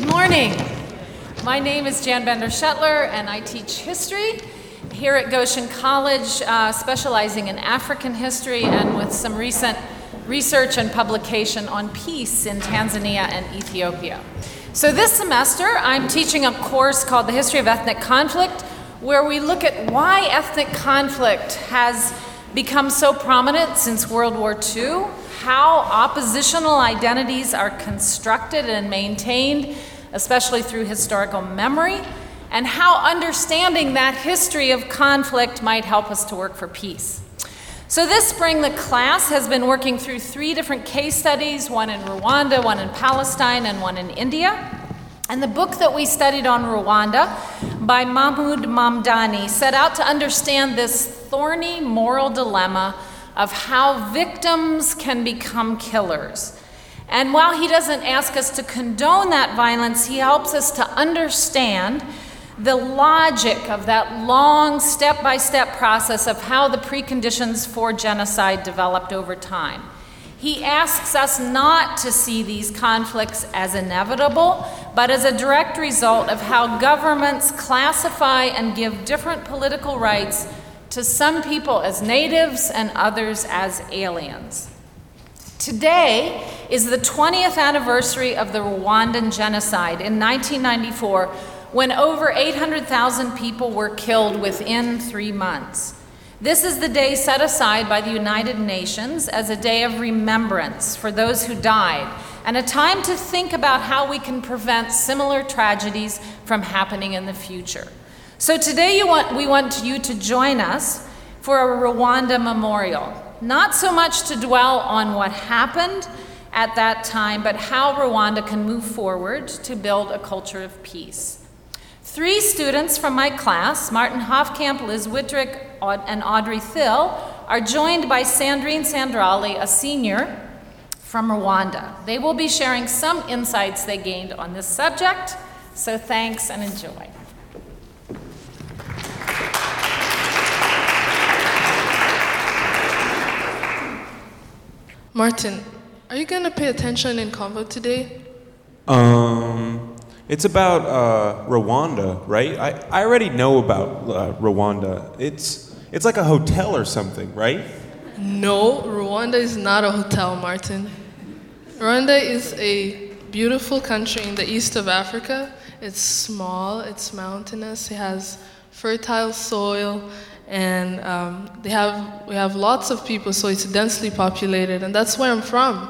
Good morning. My name is Jan Bender Shetler, and I teach history here at Goshen College, uh, specializing in African history and with some recent research and publication on peace in Tanzania and Ethiopia. So, this semester, I'm teaching a course called The History of Ethnic Conflict, where we look at why ethnic conflict has become so prominent since World War II, how oppositional identities are constructed and maintained, especially through historical memory, and how understanding that history of conflict might help us to work for peace. So, this spring, the class has been working through three different case studies one in Rwanda, one in Palestine, and one in India. And the book that we studied on Rwanda by Mahmoud Mamdani set out to understand this thorny moral dilemma of how victims can become killers. And while he doesn't ask us to condone that violence, he helps us to understand the logic of that long step by step process of how the preconditions for genocide developed over time. He asks us not to see these conflicts as inevitable, but as a direct result of how governments classify and give different political rights to some people as natives and others as aliens. Today is the 20th anniversary of the Rwandan genocide in 1994 when over 800,000 people were killed within three months. This is the day set aside by the United Nations as a day of remembrance for those who died and a time to think about how we can prevent similar tragedies from happening in the future. So today want, we want you to join us for a Rwanda memorial, not so much to dwell on what happened at that time, but how Rwanda can move forward to build a culture of peace. Three students from my class, Martin Hofkamp, Liz Wittrig, and Audrey Thill, are joined by Sandrine Sandrali, a senior from Rwanda. They will be sharing some insights they gained on this subject, so thanks and enjoy. Martin, are you going to pay attention in convo today? Um, it's about uh, Rwanda, right? I, I already know about uh, Rwanda. It's, it's like a hotel or something, right? No, Rwanda is not a hotel, Martin. Rwanda is a beautiful country in the east of Africa. It's small, it's mountainous, it has fertile soil, and um, they have, we have lots of people, so it's densely populated, and that's where I'm from.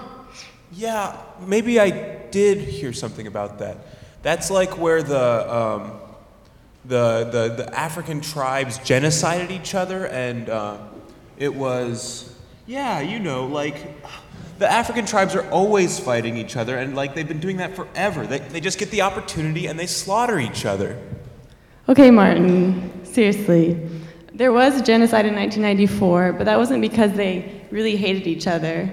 Yeah, maybe I did hear something about that. That's like where the, um, the, the, the, African tribes genocided each other, and uh, it was, yeah, you know, like the African tribes are always fighting each other, and like they've been doing that forever. They, they just get the opportunity and they slaughter each other. Okay, Martin, seriously. There was a genocide in 1994, but that wasn't because they really hated each other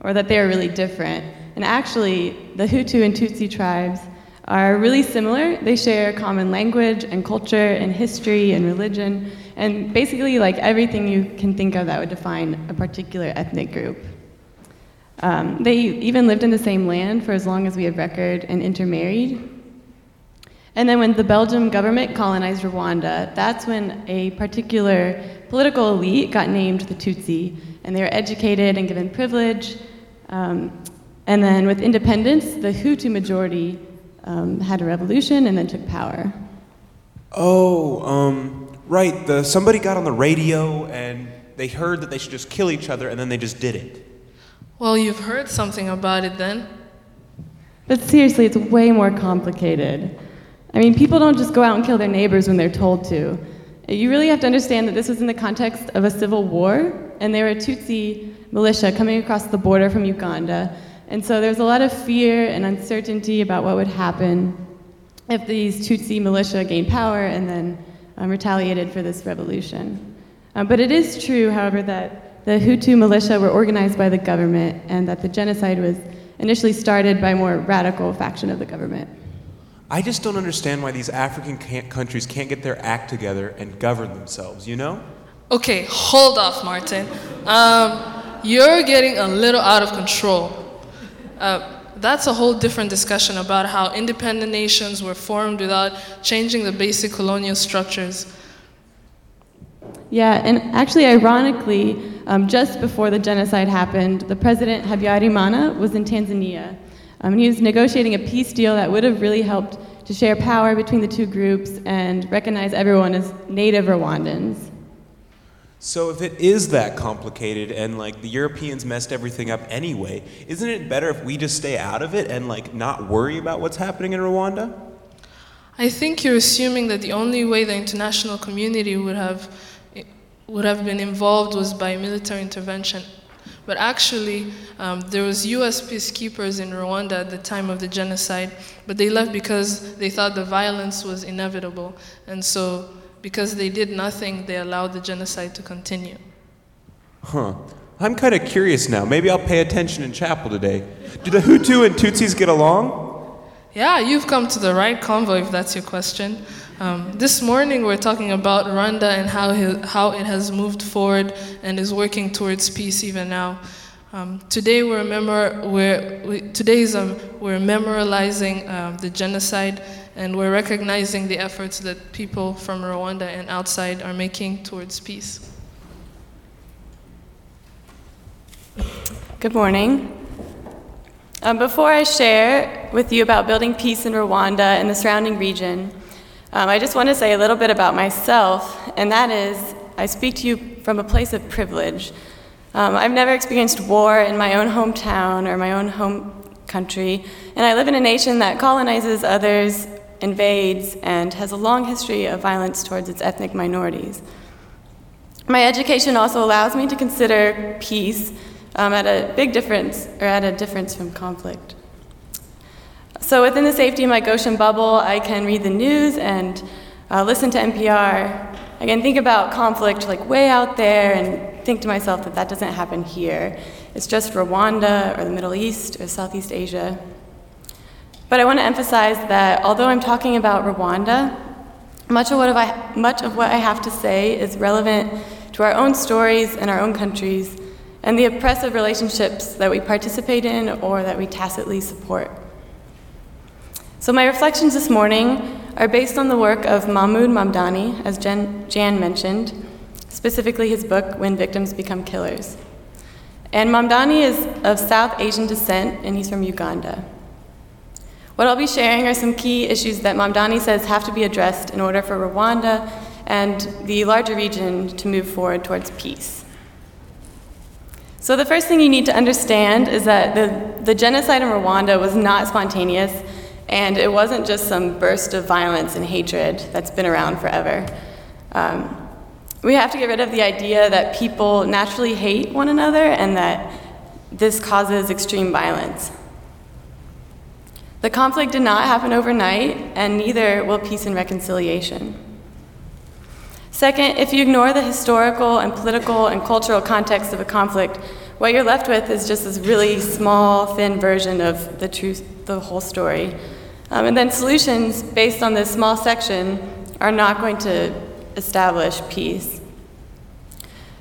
or that they were really different. And actually, the Hutu and Tutsi tribes are really similar. They share common language and culture and history and religion, and basically like everything you can think of that would define a particular ethnic group. Um, they even lived in the same land for as long as we have record and intermarried. And then when the Belgian government colonized Rwanda, that's when a particular political elite got named the Tutsi, and they were educated and given privilege. Um, and then with independence, the Hutu majority um, had a revolution and then took power. Oh, um, right. The, somebody got on the radio and they heard that they should just kill each other and then they just did it. Well, you've heard something about it then. But seriously, it's way more complicated. I mean, people don't just go out and kill their neighbors when they're told to. You really have to understand that this was in the context of a civil war, and there were Tutsi militia coming across the border from Uganda and so there's a lot of fear and uncertainty about what would happen if these Tutsi militia gained power and then um, retaliated for this revolution. Um, but it is true, however, that the Hutu militia were organized by the government and that the genocide was initially started by a more radical faction of the government. I just don't understand why these African can't, countries can't get their act together and govern themselves, you know? Okay, hold off, Martin. Um, you're getting a little out of control. Uh, that's a whole different discussion about how independent nations were formed without changing the basic colonial structures. Yeah, and actually, ironically, um, just before the genocide happened, the president Habyarimana was in Tanzania. Um, and he was negotiating a peace deal that would have really helped to share power between the two groups and recognize everyone as native Rwandans. So if it is that complicated and like the Europeans messed everything up anyway, isn't it better if we just stay out of it and like not worry about what's happening in Rwanda? I think you're assuming that the only way the international community would have would have been involved was by military intervention. But actually, um, there was U.S. peacekeepers in Rwanda at the time of the genocide, but they left because they thought the violence was inevitable, and so because they did nothing, they allowed the genocide to continue. Huh. I'm kind of curious now. Maybe I'll pay attention in chapel today. Do the Hutu and Tutsis get along? Yeah, you've come to the right convo if that's your question. Um, this morning we're talking about Rwanda and how, he, how it has moved forward and is working towards peace even now. Um, today we're, memor- we're we, um, we're memorializing um, the genocide and we're recognizing the efforts that people from Rwanda and outside are making towards peace. Good morning. Um, before I share with you about building peace in Rwanda and the surrounding region, um, I just want to say a little bit about myself, and that is I speak to you from a place of privilege. Um, I've never experienced war in my own hometown or my own home country, and I live in a nation that colonizes others, invades, and has a long history of violence towards its ethnic minorities. My education also allows me to consider peace um, at a big difference, or at a difference from conflict. So within the safety of my Goshen bubble, I can read the news and uh, listen to NPR. I can think about conflict like way out there and think to myself that that doesn't happen here. It's just Rwanda or the Middle East or Southeast Asia. But I want to emphasize that although I'm talking about Rwanda, much of, what I, much of what I have to say is relevant to our own stories and our own countries and the oppressive relationships that we participate in or that we tacitly support. So, my reflections this morning are based on the work of Mahmoud Mamdani, as Jen, Jan mentioned, specifically his book, When Victims Become Killers. And Mamdani is of South Asian descent, and he's from Uganda. What I'll be sharing are some key issues that Mamdani says have to be addressed in order for Rwanda and the larger region to move forward towards peace. So, the first thing you need to understand is that the, the genocide in Rwanda was not spontaneous and it wasn't just some burst of violence and hatred that's been around forever. Um, we have to get rid of the idea that people naturally hate one another and that this causes extreme violence. The conflict did not happen overnight, and neither will peace and reconciliation. Second, if you ignore the historical and political and cultural context of a conflict, what you're left with is just this really small, thin version of the truth, the whole story. Um, and then solutions based on this small section are not going to establish peace.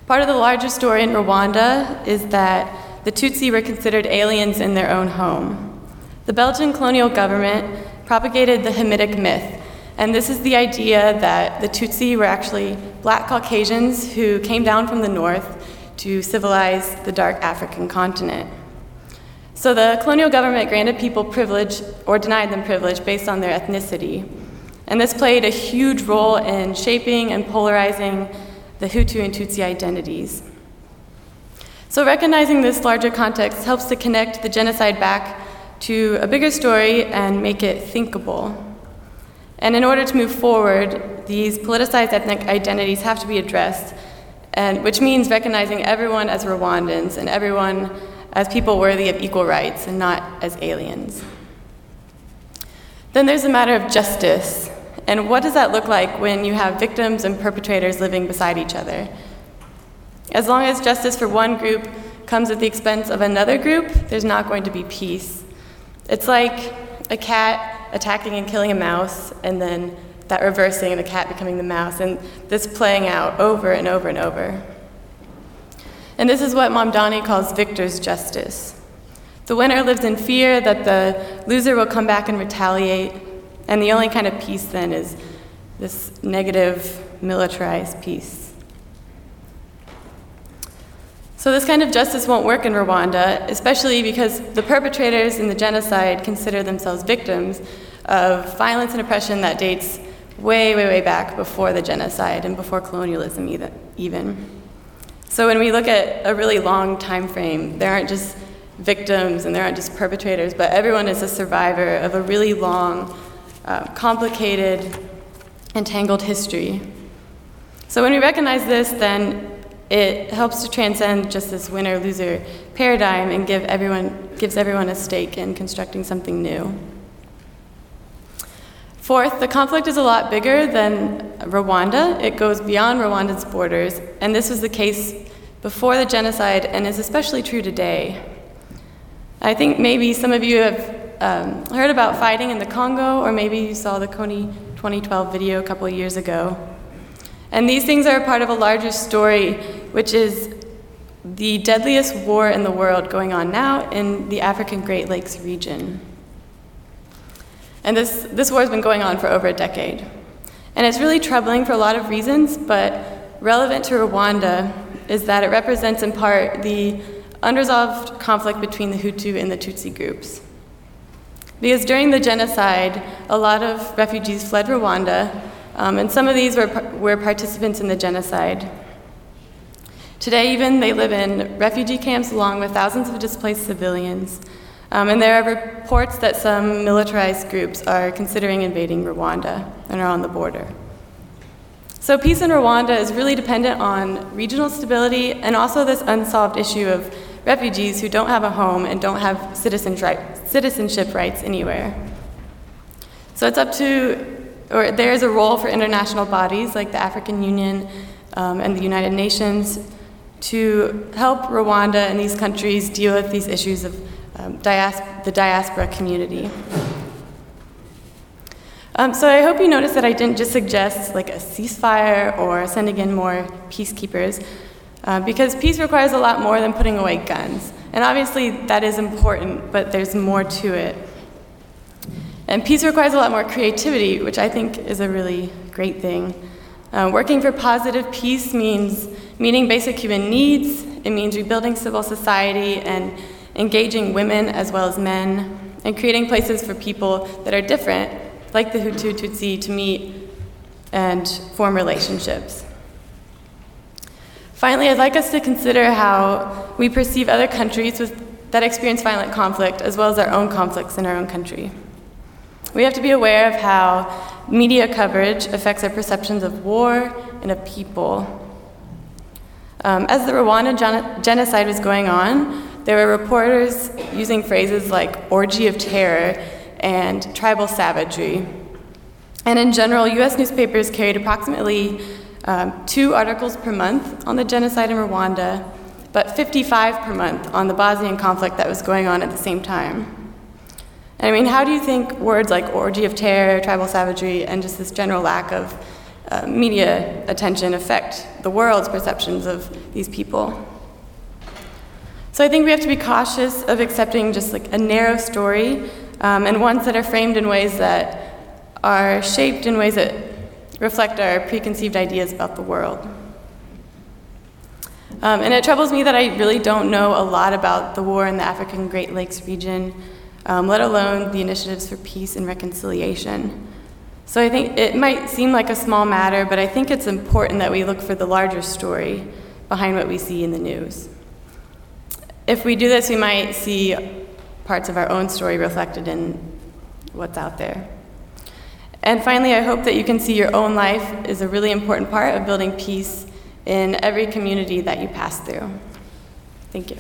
Part of the larger story in Rwanda is that the Tutsi were considered aliens in their own home. The Belgian colonial government propagated the Hamitic myth, and this is the idea that the Tutsi were actually black Caucasians who came down from the north to civilize the dark African continent. So the colonial government granted people privilege or denied them privilege based on their ethnicity. And this played a huge role in shaping and polarizing the Hutu and Tutsi identities. So, recognizing this larger context helps to connect the genocide back to a bigger story and make it thinkable. And in order to move forward, these politicized ethnic identities have to be addressed, and, which means recognizing everyone as Rwandans and everyone as people worthy of equal rights and not as aliens. Then there's the matter of justice. And what does that look like when you have victims and perpetrators living beside each other? As long as justice for one group comes at the expense of another group, there's not going to be peace. It's like a cat attacking and killing a mouse, and then that reversing and the cat becoming the mouse, and this playing out over and over and over. And this is what Mamdani calls victor's justice. The winner lives in fear that the loser will come back and retaliate, and the only kind of peace then is this negative, militarized peace. So, this kind of justice won't work in Rwanda, especially because the perpetrators in the genocide consider themselves victims of violence and oppression that dates way, way, way back before the genocide and before colonialism, even. So, when we look at a really long time frame, there aren't just victims and there aren't just perpetrators, but everyone is a survivor of a really long, uh, complicated, entangled history. So, when we recognize this, then it helps to transcend just this winner loser paradigm and give everyone, gives everyone a stake in constructing something new. Fourth, the conflict is a lot bigger than Rwanda. It goes beyond Rwanda's borders, and this was the case before the genocide and is especially true today. I think maybe some of you have um, heard about fighting in the Congo, or maybe you saw the Kony 2012 video a couple years ago. And these things are part of a larger story, which is the deadliest war in the world going on now in the African Great Lakes region. And this, this war has been going on for over a decade. And it's really troubling for a lot of reasons, but relevant to Rwanda is that it represents in part the unresolved conflict between the Hutu and the Tutsi groups. Because during the genocide, a lot of refugees fled Rwanda, um, and some of these were, were participants in the genocide. Today, even, they live in refugee camps along with thousands of displaced civilians. Um, and there are reports that some militarized groups are considering invading Rwanda and are on the border. So, peace in Rwanda is really dependent on regional stability and also this unsolved issue of refugees who don't have a home and don't have citizenship rights anywhere. So, it's up to or there is a role for international bodies like the African Union um, and the United Nations to help Rwanda and these countries deal with these issues of um, diasp- the diaspora community. Um, so I hope you noticed that I didn't just suggest like a ceasefire or sending in more peacekeepers, uh, because peace requires a lot more than putting away guns. And obviously that is important, but there's more to it. And peace requires a lot more creativity, which I think is a really great thing. Uh, working for positive peace means meeting basic human needs, it means rebuilding civil society and engaging women as well as men, and creating places for people that are different, like the Hutu Tutsi, to meet and form relationships. Finally, I'd like us to consider how we perceive other countries with, that experience violent conflict as well as our own conflicts in our own country. We have to be aware of how media coverage affects our perceptions of war and of people. Um, as the Rwanda gen- genocide was going on, there were reporters using phrases like orgy of terror and tribal savagery. And in general, US newspapers carried approximately um, two articles per month on the genocide in Rwanda, but 55 per month on the Bosnian conflict that was going on at the same time. I mean, how do you think words like orgy of terror, tribal savagery, and just this general lack of uh, media attention affect the world's perceptions of these people? So I think we have to be cautious of accepting just like a narrow story um, and ones that are framed in ways that are shaped in ways that reflect our preconceived ideas about the world. Um, and it troubles me that I really don't know a lot about the war in the African Great Lakes region um, let alone the initiatives for peace and reconciliation. So I think it might seem like a small matter, but I think it's important that we look for the larger story behind what we see in the news. If we do this, we might see parts of our own story reflected in what's out there. And finally, I hope that you can see your own life is a really important part of building peace in every community that you pass through. Thank you.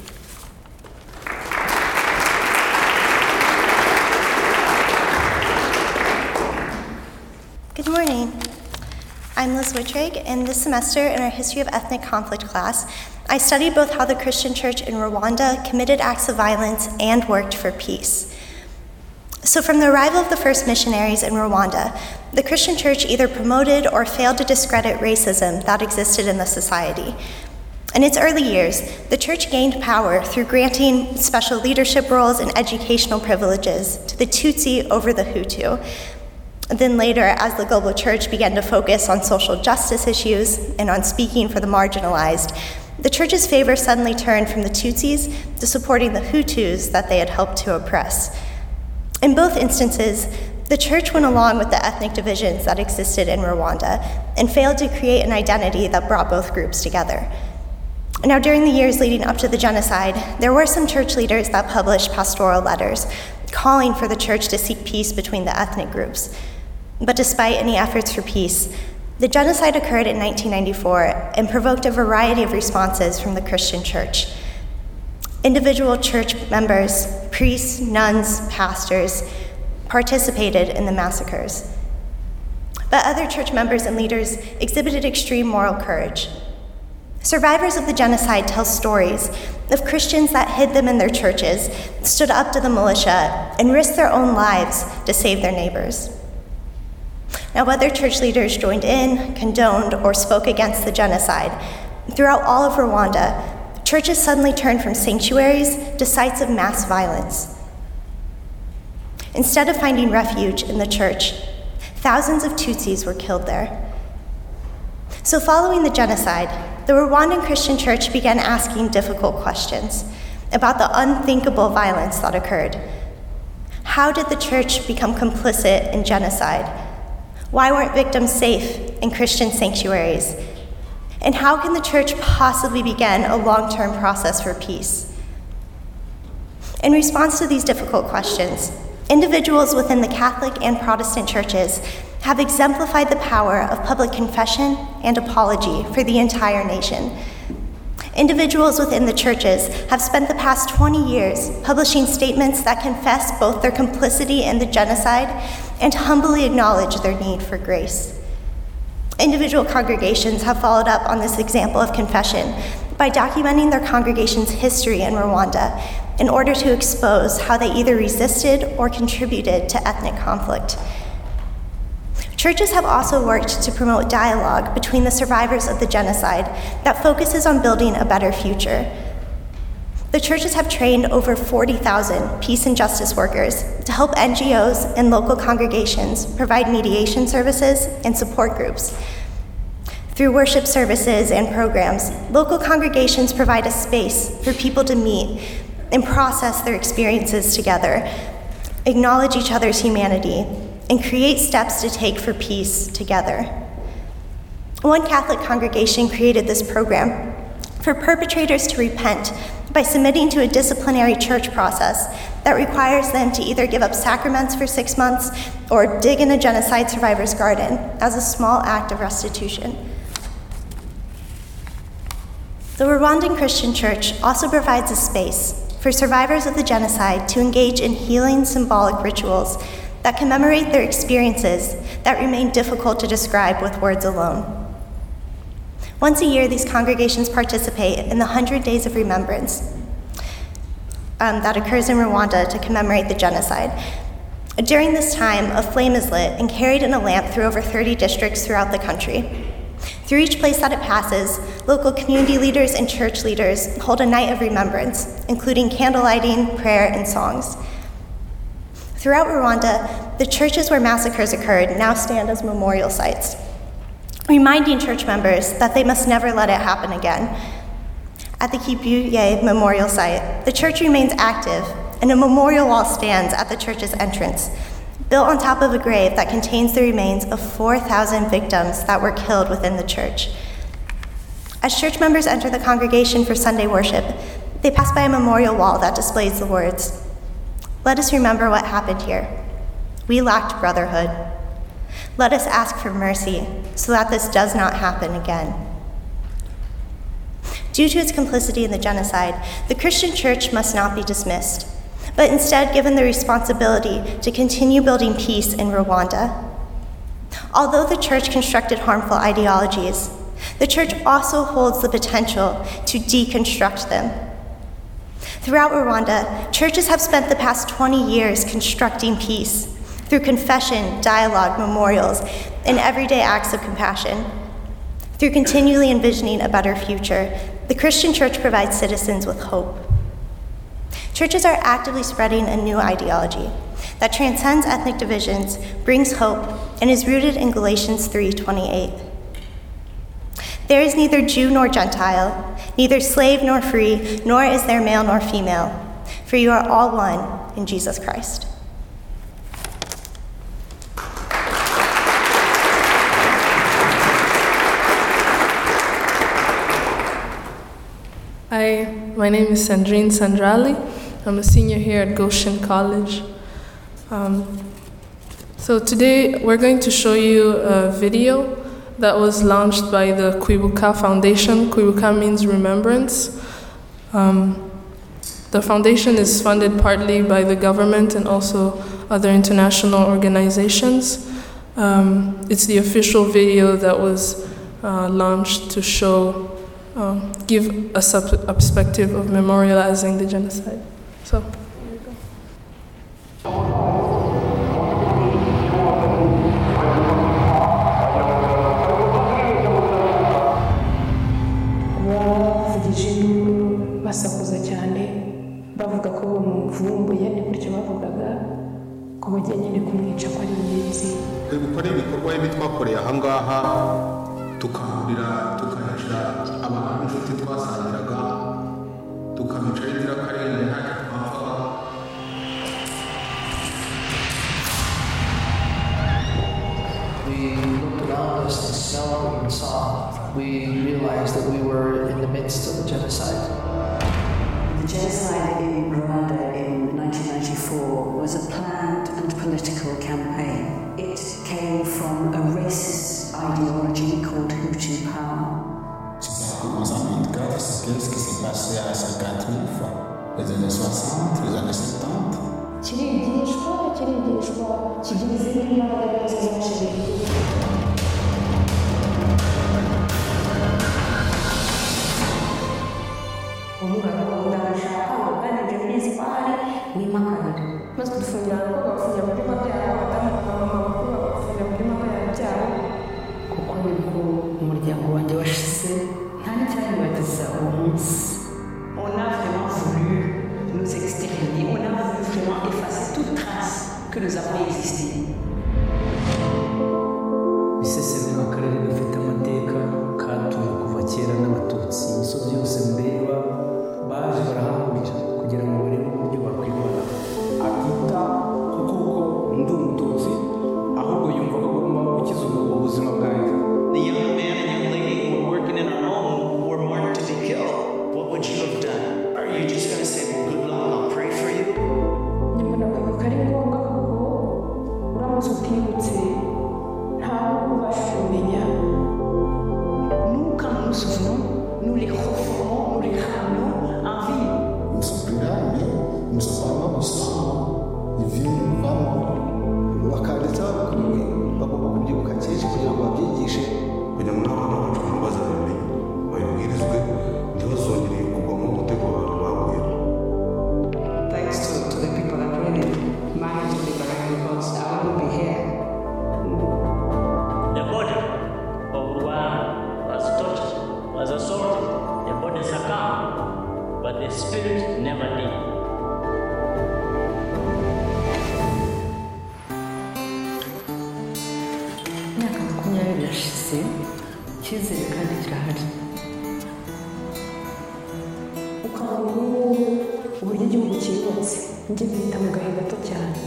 Good morning. I'm Liz Wittrig, and this semester in our History of Ethnic Conflict class, I studied both how the Christian church in Rwanda committed acts of violence and worked for peace. So, from the arrival of the first missionaries in Rwanda, the Christian church either promoted or failed to discredit racism that existed in the society. In its early years, the church gained power through granting special leadership roles and educational privileges to the Tutsi over the Hutu. Then later, as the global church began to focus on social justice issues and on speaking for the marginalized, the church's favor suddenly turned from the Tutsis to supporting the Hutus that they had helped to oppress. In both instances, the church went along with the ethnic divisions that existed in Rwanda and failed to create an identity that brought both groups together. Now, during the years leading up to the genocide, there were some church leaders that published pastoral letters calling for the church to seek peace between the ethnic groups. But despite any efforts for peace, the genocide occurred in 1994 and provoked a variety of responses from the Christian church. Individual church members, priests, nuns, pastors, participated in the massacres. But other church members and leaders exhibited extreme moral courage. Survivors of the genocide tell stories of Christians that hid them in their churches, stood up to the militia, and risked their own lives to save their neighbors. Now, whether church leaders joined in, condoned, or spoke against the genocide, throughout all of Rwanda, churches suddenly turned from sanctuaries to sites of mass violence. Instead of finding refuge in the church, thousands of Tutsis were killed there. So, following the genocide, the Rwandan Christian church began asking difficult questions about the unthinkable violence that occurred. How did the church become complicit in genocide? Why weren't victims safe in Christian sanctuaries? And how can the church possibly begin a long term process for peace? In response to these difficult questions, Individuals within the Catholic and Protestant churches have exemplified the power of public confession and apology for the entire nation. Individuals within the churches have spent the past 20 years publishing statements that confess both their complicity in the genocide and humbly acknowledge their need for grace. Individual congregations have followed up on this example of confession by documenting their congregation's history in Rwanda in order to expose how they either resisted or contributed to ethnic conflict. Churches have also worked to promote dialogue between the survivors of the genocide that focuses on building a better future. The churches have trained over 40,000 peace and justice workers to help NGOs and local congregations provide mediation services and support groups through worship services and programs, local congregations provide a space for people to meet and process their experiences together, acknowledge each other's humanity, and create steps to take for peace together. One Catholic congregation created this program for perpetrators to repent by submitting to a disciplinary church process that requires them to either give up sacraments for six months or dig in a genocide survivor's garden as a small act of restitution. The Rwandan Christian Church also provides a space for survivors of the genocide to engage in healing symbolic rituals that commemorate their experiences that remain difficult to describe with words alone. Once a year, these congregations participate in the 100 Days of Remembrance um, that occurs in Rwanda to commemorate the genocide. During this time, a flame is lit and carried in a lamp through over 30 districts throughout the country. Through each place that it passes, local community leaders and church leaders hold a night of remembrance, including candle lighting, prayer, and songs. Throughout Rwanda, the churches where massacres occurred now stand as memorial sites, reminding church members that they must never let it happen again. At the Kibuye Memorial Site, the church remains active, and a memorial wall stands at the church's entrance, built on top of a grave that contains the remains of 4,000 victims that were killed within the church. As church members enter the congregation for Sunday worship, they pass by a memorial wall that displays the words Let us remember what happened here. We lacked brotherhood. Let us ask for mercy so that this does not happen again. Due to its complicity in the genocide, the Christian church must not be dismissed but instead given the responsibility to continue building peace in Rwanda. Although the church constructed harmful ideologies, the church also holds the potential to deconstruct them. Throughout Rwanda, churches have spent the past 20 years constructing peace through confession, dialogue, memorials, and everyday acts of compassion. Through continually envisioning a better future, The Christian church provides citizens with hope. Churches are actively spreading a new ideology that transcends ethnic divisions, brings hope, and is rooted in Galatians 3:28. There is neither Jew nor Gentile, neither slave nor free, nor is there male nor female, for you are all one in Jesus Christ. My name is Sandrine Sandrali. I'm a senior here at Goshen College. Um, so today we're going to show you a video that was launched by the Kwibuka Foundation. Kwibuka means remembrance. Um, the foundation is funded partly by the government and also other international organizations. Um, it's the official video that was uh, launched to show, um, give a, sub- a perspective of memorializing the genocide. So, basakuza cyane bavuga ko bamuvumbuye ni gutyo bavugaga ko bagiye nyine kumwica ko ari ingenzi dukore ibikorwa bibi twakoreye ahangaha tukahurira passé à 50 000 francs. Les années 60, les années 70. Денежку надо было сказать, umuryango wanjye washize nta n'icyaribagiza uwo munsi que nous avons existé makumyabiri irashize icyizere kandi kirahari ukabona ubu uburyo igihugu cyubatse njye bita mu gahe gato cyane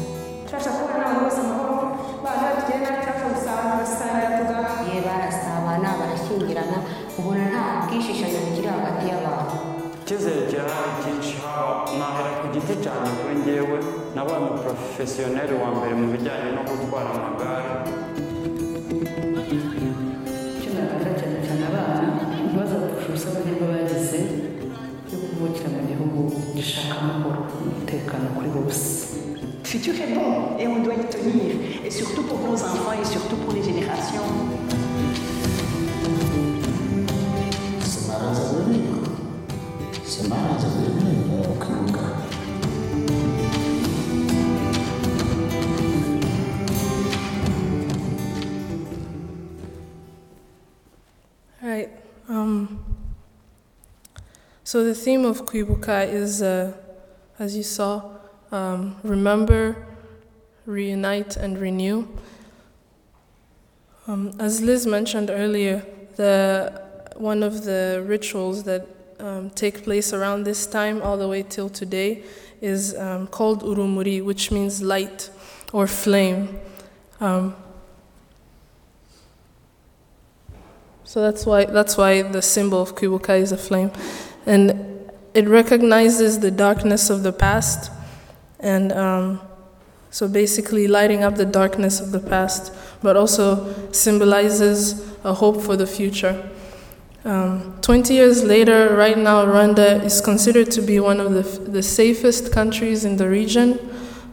turashaka kubona abantu bose amahoro bana tugenda turashaka gusabana basangira tugaha ye barasabana barashyingirana ubona nta bwishishanyo bukiri hagati y'abantu icyizere kirahari cyinshi haba nahera ku giti cyanjye kuri ngewe nabaye umuporofesiyoneri wa mbere mu bijyanye no gutwara amagare umutekano kuri bose Le futur est bon et on doit y tenir, et surtout pour nos enfants et surtout pour les générations. C'est marrant à venir. C'est marrant à venir, au Kwibuka. All right. Um, So the theme of Kwibuka is, uh, as you saw, um, remember, reunite, and renew. Um, as Liz mentioned earlier, the one of the rituals that um, take place around this time all the way till today is um, called urumuri, which means light or flame. Um, so that's why that's why the symbol of Kwibuka is a flame, and it recognizes the darkness of the past, and um, so basically lighting up the darkness of the past, but also symbolizes a hope for the future. Um, 20 years later, right now, Rwanda is considered to be one of the, the safest countries in the region.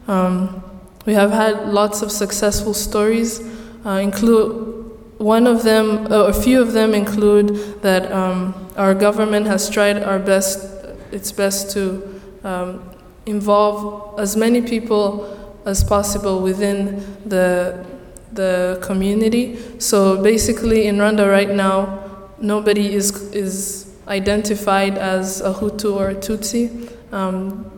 Um, we have had lots of successful stories, uh, include one of them, uh, a few of them include that um, our government has tried our best, its best to um, involve as many people as possible within the the community. So basically, in Rwanda right now, nobody is is identified as a Hutu or a Tutsi. Um,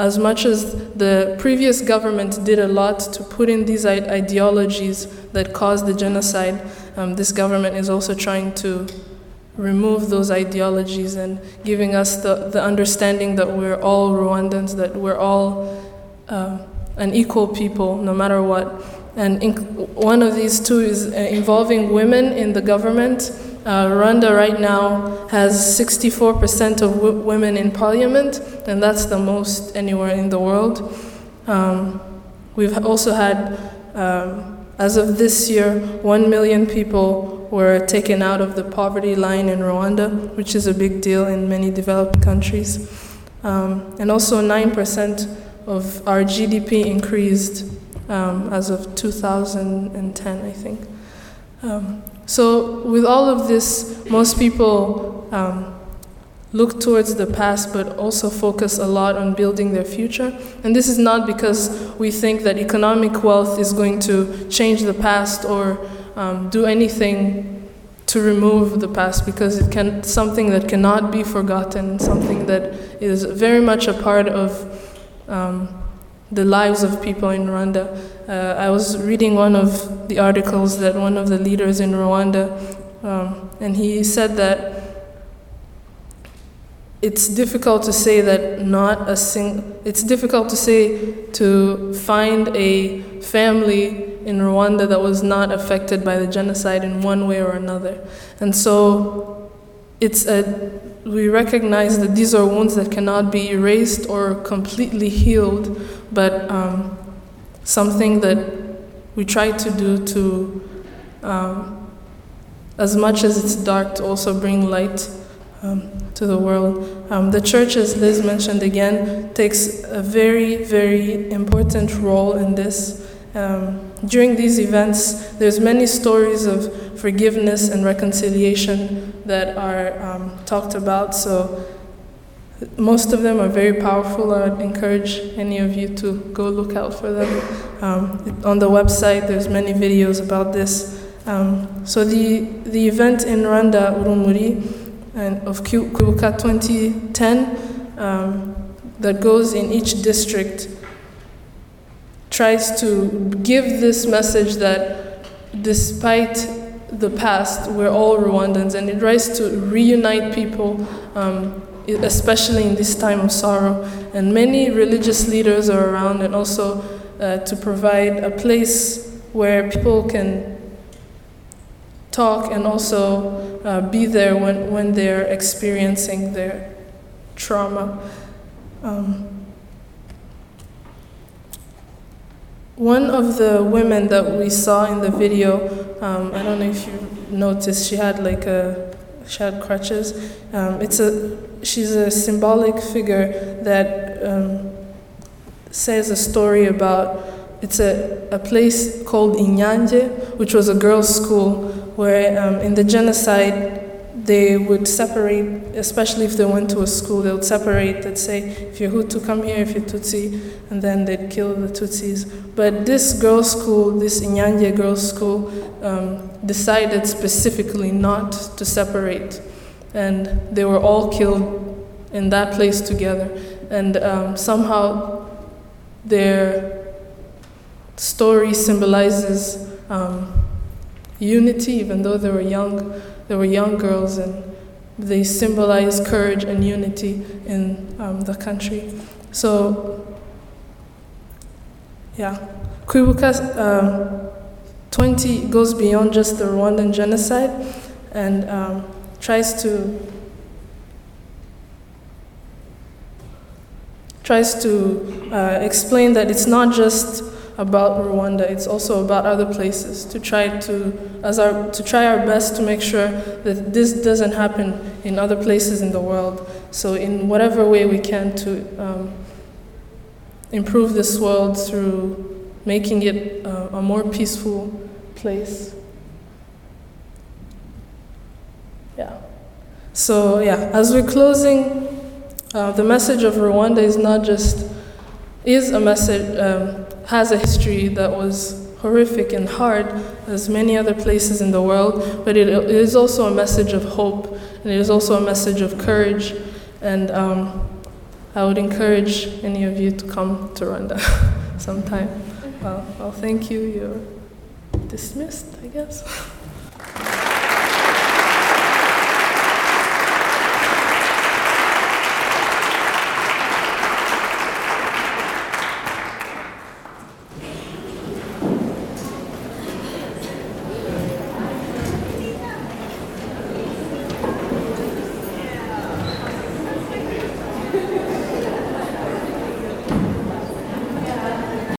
as much as the previous government did a lot to put in these ideologies that caused the genocide, um, this government is also trying to remove those ideologies and giving us the, the understanding that we're all Rwandans, that we're all uh, an equal people, no matter what. And one of these two is uh, involving women in the government. Uh, Rwanda right now has 64% of w- women in parliament, and that's the most anywhere in the world. Um, we've also had, um, as of this year, 1 million people were taken out of the poverty line in Rwanda, which is a big deal in many developed countries. Um, and also, 9% of our GDP increased um, as of 2010, I think. Um, so, with all of this, most people um, look towards the past but also focus a lot on building their future. And this is not because we think that economic wealth is going to change the past or um, do anything to remove the past because it can something that cannot be forgotten, something that is very much a part of um, the lives of people in Rwanda. Uh, I was reading one of the articles that one of the leaders in Rwanda, um, and he said that it's difficult to say that not a sing. It's difficult to say to find a family in Rwanda that was not affected by the genocide in one way or another, and so it's a. We recognize that these are wounds that cannot be erased or completely healed, but um, something that we try to do to, um, as much as it's dark, to also bring light um, to the world. Um, the church, as Liz mentioned again, takes a very, very important role in this. Um, during these events, there's many stories of forgiveness and reconciliation that are um, talked about. So most of them are very powerful. I would encourage any of you to go look out for them. Um, on the website, there's many videos about this. Um, so the the event in Rwanda, Urumuri, and of Kwibuka 2010, um, that goes in each district, tries to give this message that despite the past, we're all Rwandans, and it tries to reunite people, um, especially in this time of sorrow. And many religious leaders are around, and also uh, to provide a place where people can talk and also uh, be there when, when they're experiencing their trauma. Um, one of the women that we saw in the video, um, I don't know if you noticed, she had like a, she had crutches. Um, it's a, she's a symbolic figure that um, says a story about, it's a, a place called Inyanje, which was a girls' school where um, in the genocide they would separate, especially if they went to a school, they would separate, they'd say, if you're Hutu, come here, if you're Tutsi, and then they'd kill the Tutsis. But this girls' school, this Inyanje girls' school, um, decided specifically not to separate. And they were all killed in that place together. And um, somehow their story symbolizes um, unity, even though they were young, they were young girls, and they symbolize courage and unity in um, the country. So, yeah, Kwibuka um, 20 goes beyond just the Rwandan genocide and um, tries to tries to uh, explain that it's not just about Rwanda, it's also about other places to try to as our to try our best to make sure that this doesn't happen in other places in the world. So in whatever way we can to um, improve this world through making it uh, a more peaceful place. Yeah. So yeah, as we're closing, uh, the message of Rwanda is not just is a message um, has a history that was horrific and hard as many other places in the world, but it, it is also a message of hope and it is also a message of courage. And um, I would encourage any of you to come to Rwanda sometime. Well, well, thank you. You're dismissed, I guess.